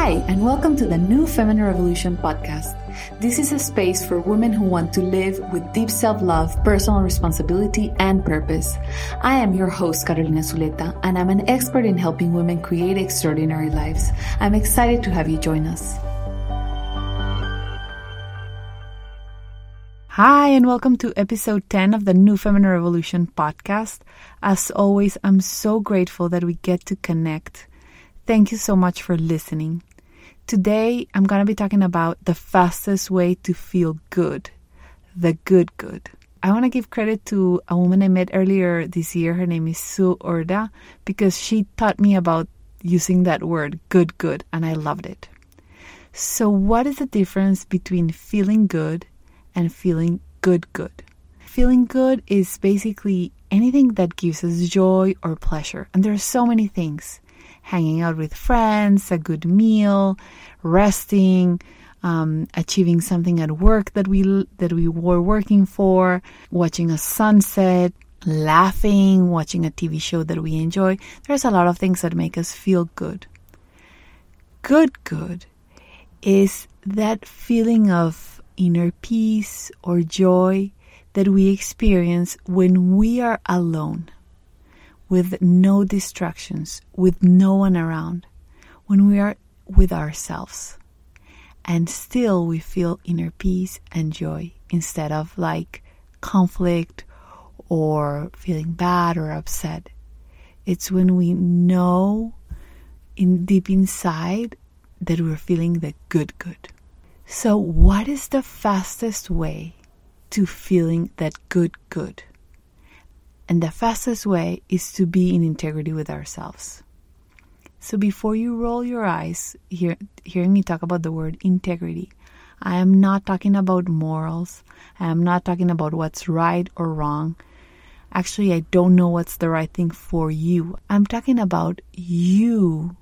Hi, and welcome to the New Feminine Revolution podcast. This is a space for women who want to live with deep self love, personal responsibility, and purpose. I am your host, Carolina Zuleta, and I'm an expert in helping women create extraordinary lives. I'm excited to have you join us. Hi, and welcome to episode 10 of the New Feminine Revolution podcast. As always, I'm so grateful that we get to connect. Thank you so much for listening. Today, I'm going to be talking about the fastest way to feel good, the good good. I want to give credit to a woman I met earlier this year. Her name is Sue Orda because she taught me about using that word, good good, and I loved it. So, what is the difference between feeling good and feeling good good? Feeling good is basically anything that gives us joy or pleasure, and there are so many things hanging out with friends, a good meal, resting, um, achieving something at work that we that we were working for, watching a sunset, laughing, watching a TV show that we enjoy. There's a lot of things that make us feel good. Good, good is that feeling of inner peace or joy that we experience when we are alone with no distractions, with no one around, when we are with ourselves. And still we feel inner peace and joy instead of like conflict or feeling bad or upset. It's when we know in deep inside that we're feeling the good good. So what is the fastest way to feeling that good good? And the fastest way is to be in integrity with ourselves. So before you roll your eyes hear, hearing me talk about the word integrity, I am not talking about morals. I am not talking about what's right or wrong. Actually, I don't know what's the right thing for you. I'm talking about you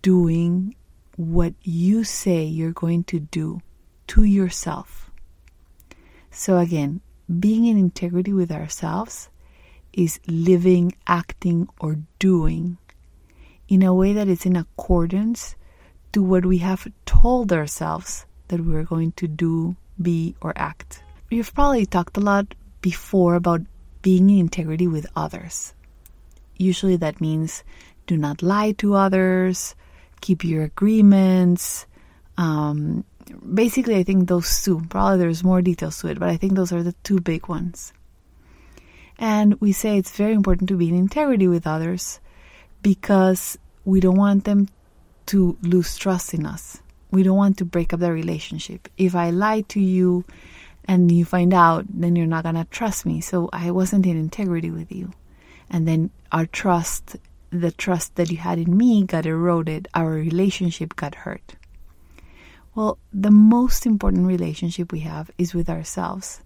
doing what you say you're going to do to yourself. So, again, being in integrity with ourselves is living, acting, or doing in a way that is in accordance to what we have told ourselves that we're going to do, be, or act. We've probably talked a lot before about being in integrity with others. Usually that means do not lie to others, keep your agreements. Um, basically, I think those two. Probably there's more details to it, but I think those are the two big ones. And we say it's very important to be in integrity with others because we don't want them to lose trust in us. We don't want to break up the relationship. If I lie to you and you find out, then you're not going to trust me. So I wasn't in integrity with you. And then our trust, the trust that you had in me, got eroded. Our relationship got hurt. Well, the most important relationship we have is with ourselves.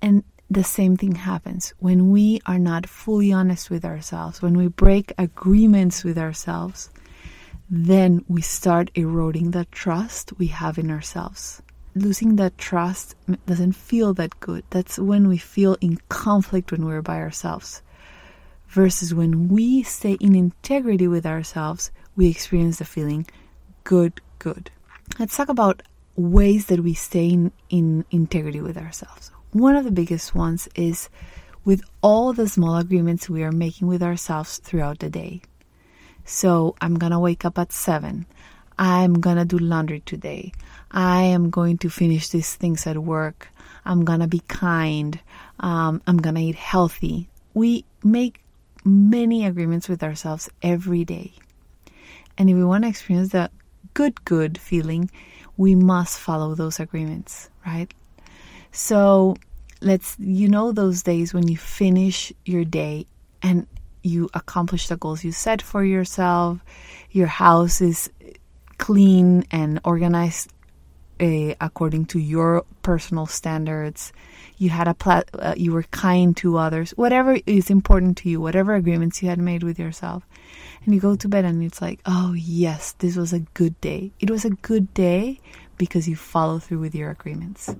And the same thing happens when we are not fully honest with ourselves, when we break agreements with ourselves, then we start eroding the trust we have in ourselves. Losing that trust doesn't feel that good. That's when we feel in conflict when we're by ourselves. Versus when we stay in integrity with ourselves, we experience the feeling good, good. Let's talk about ways that we stay in, in integrity with ourselves. One of the biggest ones is with all the small agreements we are making with ourselves throughout the day. So I'm going to wake up at 7. I'm going to do laundry today. I am going to finish these things at work. I'm going to be kind. Um, I'm going to eat healthy. We make many agreements with ourselves every day. And if we want to experience the good, good feeling, we must follow those agreements, right? So let's, you know, those days when you finish your day and you accomplish the goals you set for yourself, your house is clean and organized uh, according to your personal standards. You had a pla- uh, you were kind to others. Whatever is important to you, whatever agreements you had made with yourself, and you go to bed and it's like, oh yes, this was a good day. It was a good day because you follow through with your agreements.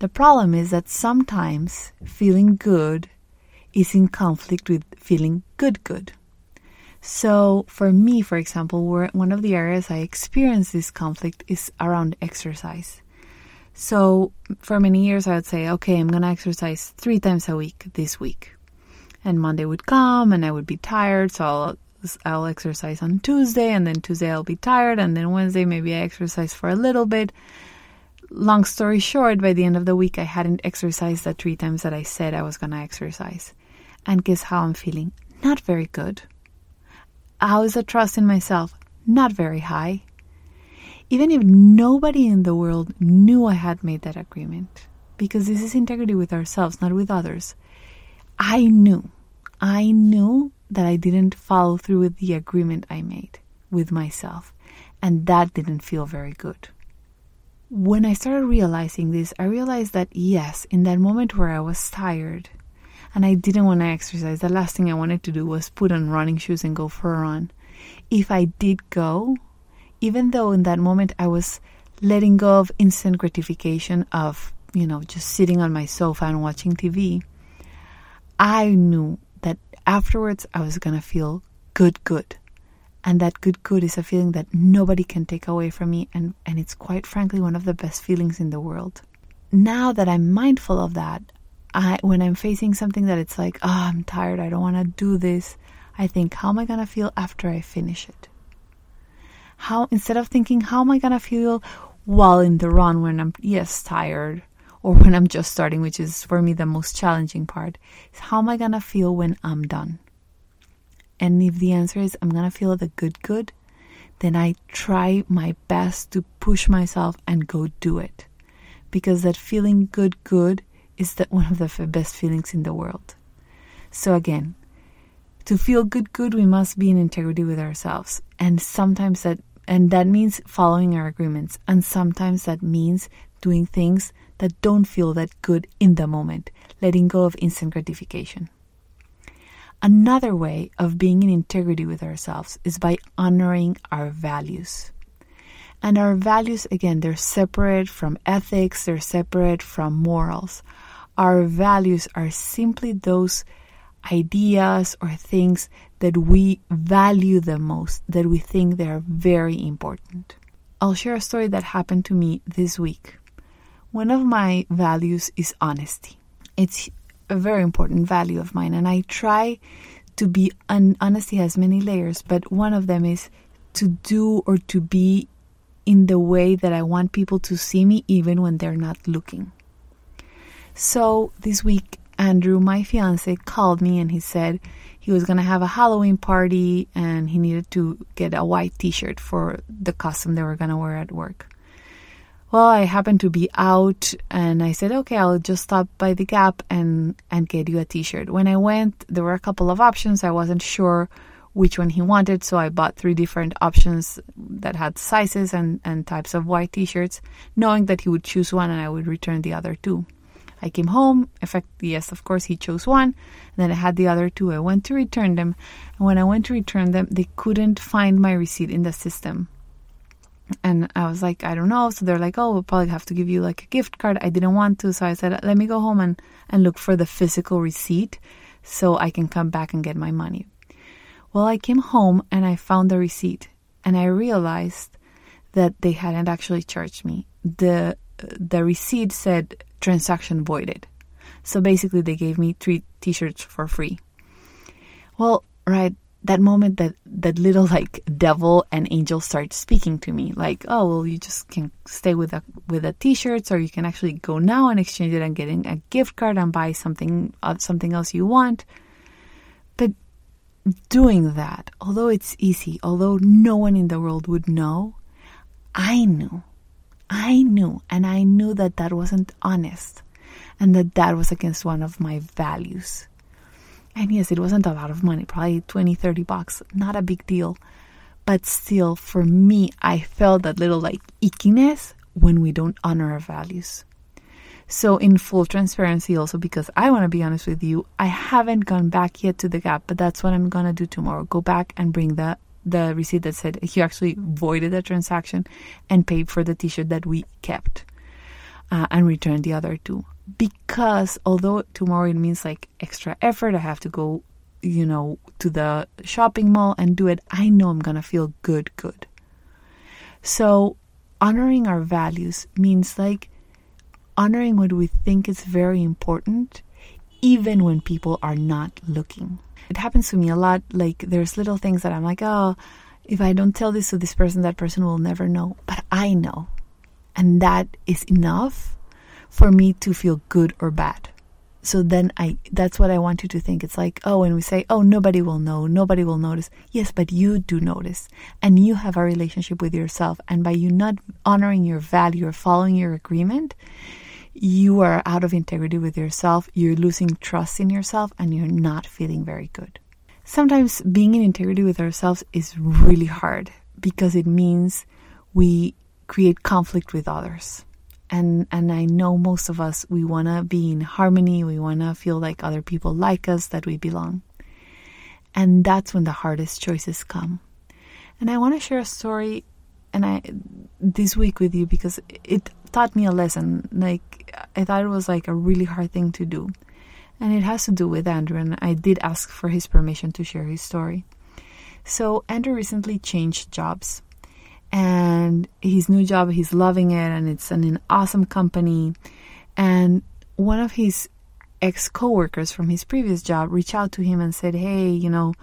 The problem is that sometimes feeling good is in conflict with feeling good good. So, for me, for example, one of the areas I experience this conflict is around exercise. So, for many years, I would say, okay, I'm going to exercise three times a week this week. And Monday would come and I would be tired, so I'll, I'll exercise on Tuesday, and then Tuesday I'll be tired, and then Wednesday maybe I exercise for a little bit. Long story short, by the end of the week, I hadn't exercised the three times that I said I was going to exercise. And guess how I'm feeling? Not very good. How is the trust in myself? Not very high. Even if nobody in the world knew I had made that agreement, because this is integrity with ourselves, not with others, I knew. I knew that I didn't follow through with the agreement I made with myself, and that didn't feel very good. When I started realizing this, I realized that yes, in that moment where I was tired, and I didn't want to exercise. The last thing I wanted to do was put on running shoes and go for a run. If I did go, even though in that moment I was letting go of instant gratification of, you know, just sitting on my sofa and watching TV, I knew that afterwards I was going to feel good, good. And that good, good is a feeling that nobody can take away from me. And, and it's quite frankly one of the best feelings in the world. Now that I'm mindful of that, I when I'm facing something that it's like, oh, I'm tired, I don't want to do this, I think, how am I gonna feel after I finish it? How instead of thinking, how am I gonna feel while in the run when I'm yes tired, or when I'm just starting, which is for me the most challenging part, is how am I gonna feel when I'm done? And if the answer is I'm gonna feel the good good, then I try my best to push myself and go do it. Because that feeling good good is that one of the best feelings in the world. So again, to feel good good we must be in integrity with ourselves. And sometimes that and that means following our agreements and sometimes that means doing things that don't feel that good in the moment, letting go of instant gratification. Another way of being in integrity with ourselves is by honoring our values. And our values, again, they're separate from ethics, they're separate from morals. Our values are simply those ideas or things that we value the most, that we think they are very important. I'll share a story that happened to me this week. One of my values is honesty. It's a very important value of mine, and I try to be, and honesty has many layers, but one of them is to do or to be in the way that I want people to see me even when they're not looking. So this week, Andrew, my fiance, called me and he said he was going to have a Halloween party and he needed to get a white t shirt for the costume they were going to wear at work. Well, I happened to be out and I said, okay, I'll just stop by the Gap and, and get you a t shirt. When I went, there were a couple of options. I wasn't sure which one he wanted, so I bought three different options that had sizes and, and types of white t shirts, knowing that he would choose one and I would return the other two. I came home. In fact, yes, of course, he chose one. And then I had the other two. I went to return them. And when I went to return them, they couldn't find my receipt in the system. And I was like, I don't know. So they're like, oh, we'll probably have to give you like a gift card. I didn't want to. So I said, let me go home and, and look for the physical receipt so I can come back and get my money. Well, I came home and I found the receipt and I realized that they hadn't actually charged me. The the receipt said transaction voided. So basically, they gave me three t shirts for free. Well, right, that moment that that little like devil and angel start speaking to me. Like oh well you just can stay with a with the t-shirts or you can actually go now and exchange it and get a gift card and buy something uh, something else you want. But doing that although it's easy although no one in the world would know i knew. I knew, and I knew that that wasn't honest and that that was against one of my values. And yes, it wasn't a lot of money, probably 20, 30 bucks, not a big deal. But still, for me, I felt that little like ickiness when we don't honor our values. So, in full transparency, also because I want to be honest with you, I haven't gone back yet to the Gap, but that's what I'm gonna do tomorrow. Go back and bring the the receipt that said he actually voided the transaction and paid for the t-shirt that we kept uh, and returned the other two because although tomorrow it means like extra effort i have to go you know, to the shopping mall and do it, I know I'm going to feel good, good. So, honoring our values means like honoring what we think is very important, even when people are not looking. It happens to me a lot. Like, there's little things that I'm like, oh, if I don't tell this to this person, that person will never know. But I know. And that is enough for me to feel good or bad so then I that's what I want you to think. It's like, oh, when we say, oh, nobody will know, nobody will notice. Yes, but you do notice. And you have a relationship with yourself. And by you not honoring your value or following your agreement, you are out of integrity with yourself. You're losing trust in yourself and you're not feeling very good. Sometimes being in integrity with ourselves is really hard because it means we create conflict with others and and I know most of us we want to be in harmony, we want to feel like other people like us, that we belong. And that's when the hardest choices come. And I want to share a story and I this week with you because it taught me a lesson. Like I thought it was like a really hard thing to do. And it has to do with Andrew and I did ask for his permission to share his story. So Andrew recently changed jobs and his new job he's loving it and it's an, an awesome company. And one of his ex coworkers from his previous job reached out to him and said hey you know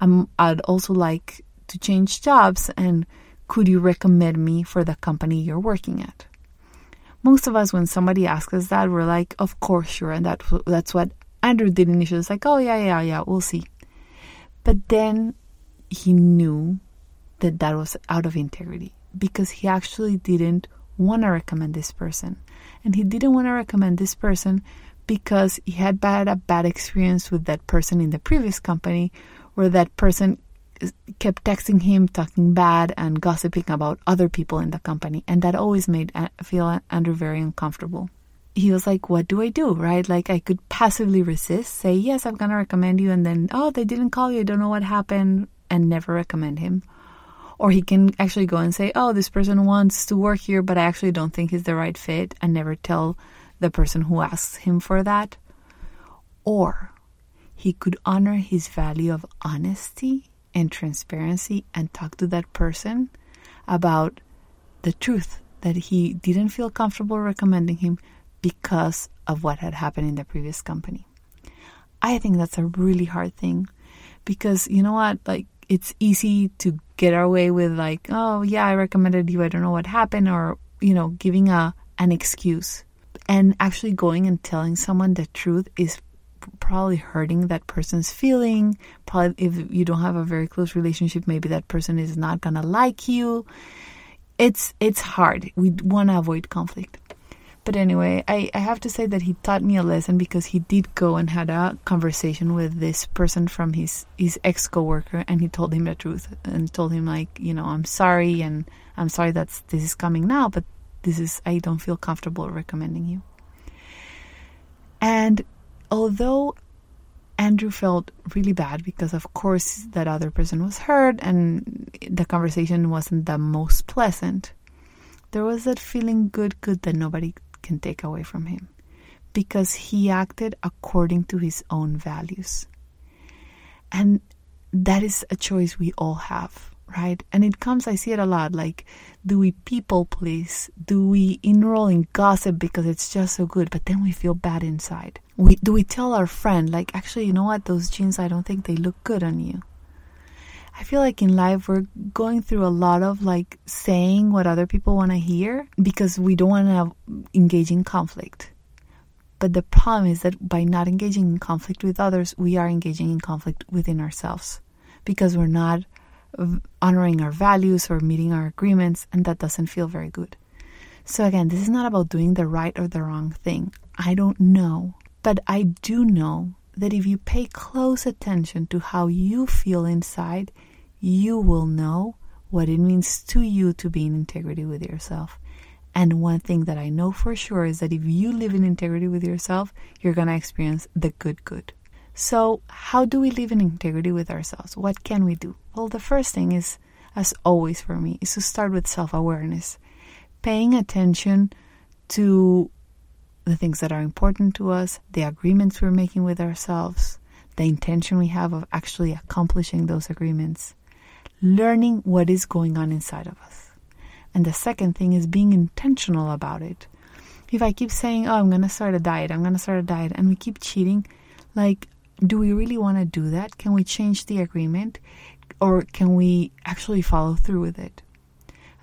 I'm, i'd also like to change jobs and could you recommend me for the company you're working at? Most of us when somebody asks us that we're like of course sure and that that's what andrew did initially. It's like oh yeah yeah yeah we'll see. But then he knew that that was out of integrity because he actually didn't want to recommend this person. And he didn't want to recommend this person because he had bad a bad experience with that person in the previous company where that person kept texting him talking bad and gossiping about other people in the company and that always made uh, feel Andrew very uncomfortable. He was like, "What do I do?" Right? Like I could passively resist, say, "Yes, I'm going to recommend you," and then, "Oh, they didn't call you. I don't know what happened," and never recommend him or he can actually go and say, "Oh, this person wants to work here, but I actually don't think he's the right fit," and never tell the person who asks him for that. Or he could honor his value of honesty and transparency and talk to that person about the truth that he didn't feel comfortable recommending him because of what had happened in the previous company. I think that's a really hard thing because you know what? Like, it's easy to get our way with like, oh yeah, I recommended you. I don't know what happened, or you know, giving a an excuse. And actually going and telling someone the truth is probably hurting that person's feeling. Probably if you don't have a very close relationship, maybe that person is not gonna like you. It's it's hard. We want to avoid conflict. But anyway, I, I have to say that he taught me a lesson because he did go and had a conversation with this person from his, his ex coworker and he told him the truth and told him like, you know, I'm sorry and I'm sorry that this is coming now, but this is I don't feel comfortable recommending you. And although Andrew felt really bad because, of course, that other person was hurt and the conversation wasn't the most pleasant. There was that feeling good, good that nobody can take away from him because he acted according to his own values. And that is a choice we all have, right? And it comes, I see it a lot like, do we people please? Do we enroll in gossip because it's just so good, but then we feel bad inside? We, do we tell our friend, like, actually, you know what, those jeans, I don't think they look good on you? I feel like in life we're going through a lot of like saying what other people want to hear because we don't want to engage in conflict. But the problem is that by not engaging in conflict with others, we are engaging in conflict within ourselves because we're not honoring our values or meeting our agreements, and that doesn't feel very good. So, again, this is not about doing the right or the wrong thing. I don't know. But I do know that if you pay close attention to how you feel inside, you will know what it means to you to be in integrity with yourself. And one thing that I know for sure is that if you live in integrity with yourself, you're going to experience the good, good. So, how do we live in integrity with ourselves? What can we do? Well, the first thing is, as always for me, is to start with self awareness, paying attention to the things that are important to us, the agreements we're making with ourselves, the intention we have of actually accomplishing those agreements, learning what is going on inside of us. And the second thing is being intentional about it. If I keep saying, Oh, I'm going to start a diet, I'm going to start a diet, and we keep cheating, like, do we really want to do that? Can we change the agreement? Or can we actually follow through with it?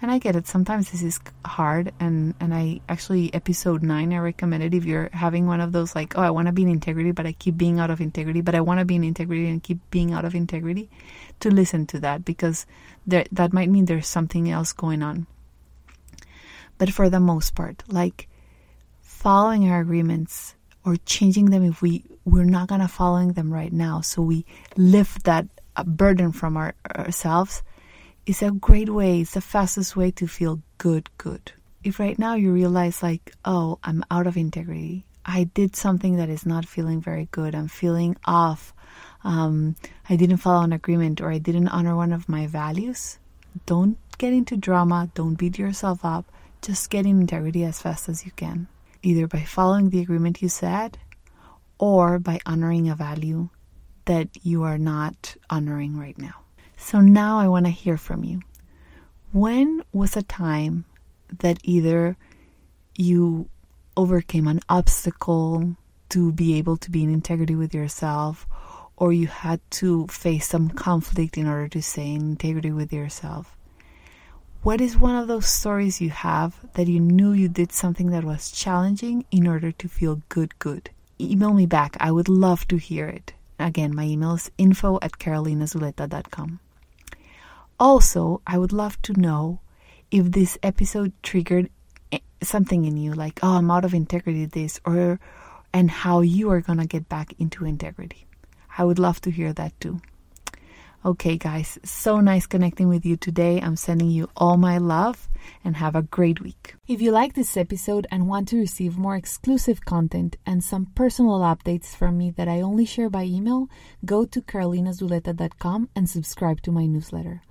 And I get it. Sometimes this is hard. And, and I actually, episode nine, I recommended if you're having one of those, like, oh, I want to be in integrity, but I keep being out of integrity, but I want to be in integrity and keep being out of integrity, to listen to that because there, that might mean there's something else going on. But for the most part, like following our agreements or changing them if we we're not gonna following them right now, so we lift that uh, burden from our, ourselves is a great way, it's the fastest way to feel good, good. If right now you realize, like, oh, I'm out of integrity, I did something that is not feeling very good, I'm feeling off, um, I didn't follow an agreement, or I didn't honor one of my values, don't get into drama, don't beat yourself up, just get in integrity as fast as you can, either by following the agreement you said or by honoring a value that you are not honoring right now. So now I want to hear from you. When was a time that either you overcame an obstacle to be able to be in integrity with yourself, or you had to face some conflict in order to stay in integrity with yourself? What is one of those stories you have that you knew you did something that was challenging in order to feel good, good? Email me back. I would love to hear it. Again, my email is info at carolinazuleta.com. Also, I would love to know if this episode triggered eh, something in you, like, oh, I'm out of integrity, this, or, and how you are going to get back into integrity. I would love to hear that too. Okay, guys, so nice connecting with you today. I'm sending you all my love and have a great week. If you like this episode and want to receive more exclusive content and some personal updates from me that I only share by email, go to carolinazuleta.com and subscribe to my newsletter.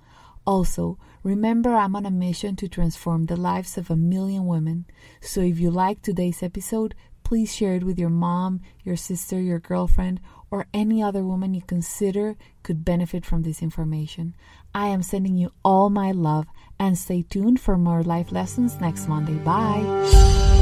Also, remember I'm on a mission to transform the lives of a million women. So if you like today's episode, please share it with your mom, your sister, your girlfriend, or any other woman you consider could benefit from this information. I am sending you all my love and stay tuned for more life lessons next Monday. Bye.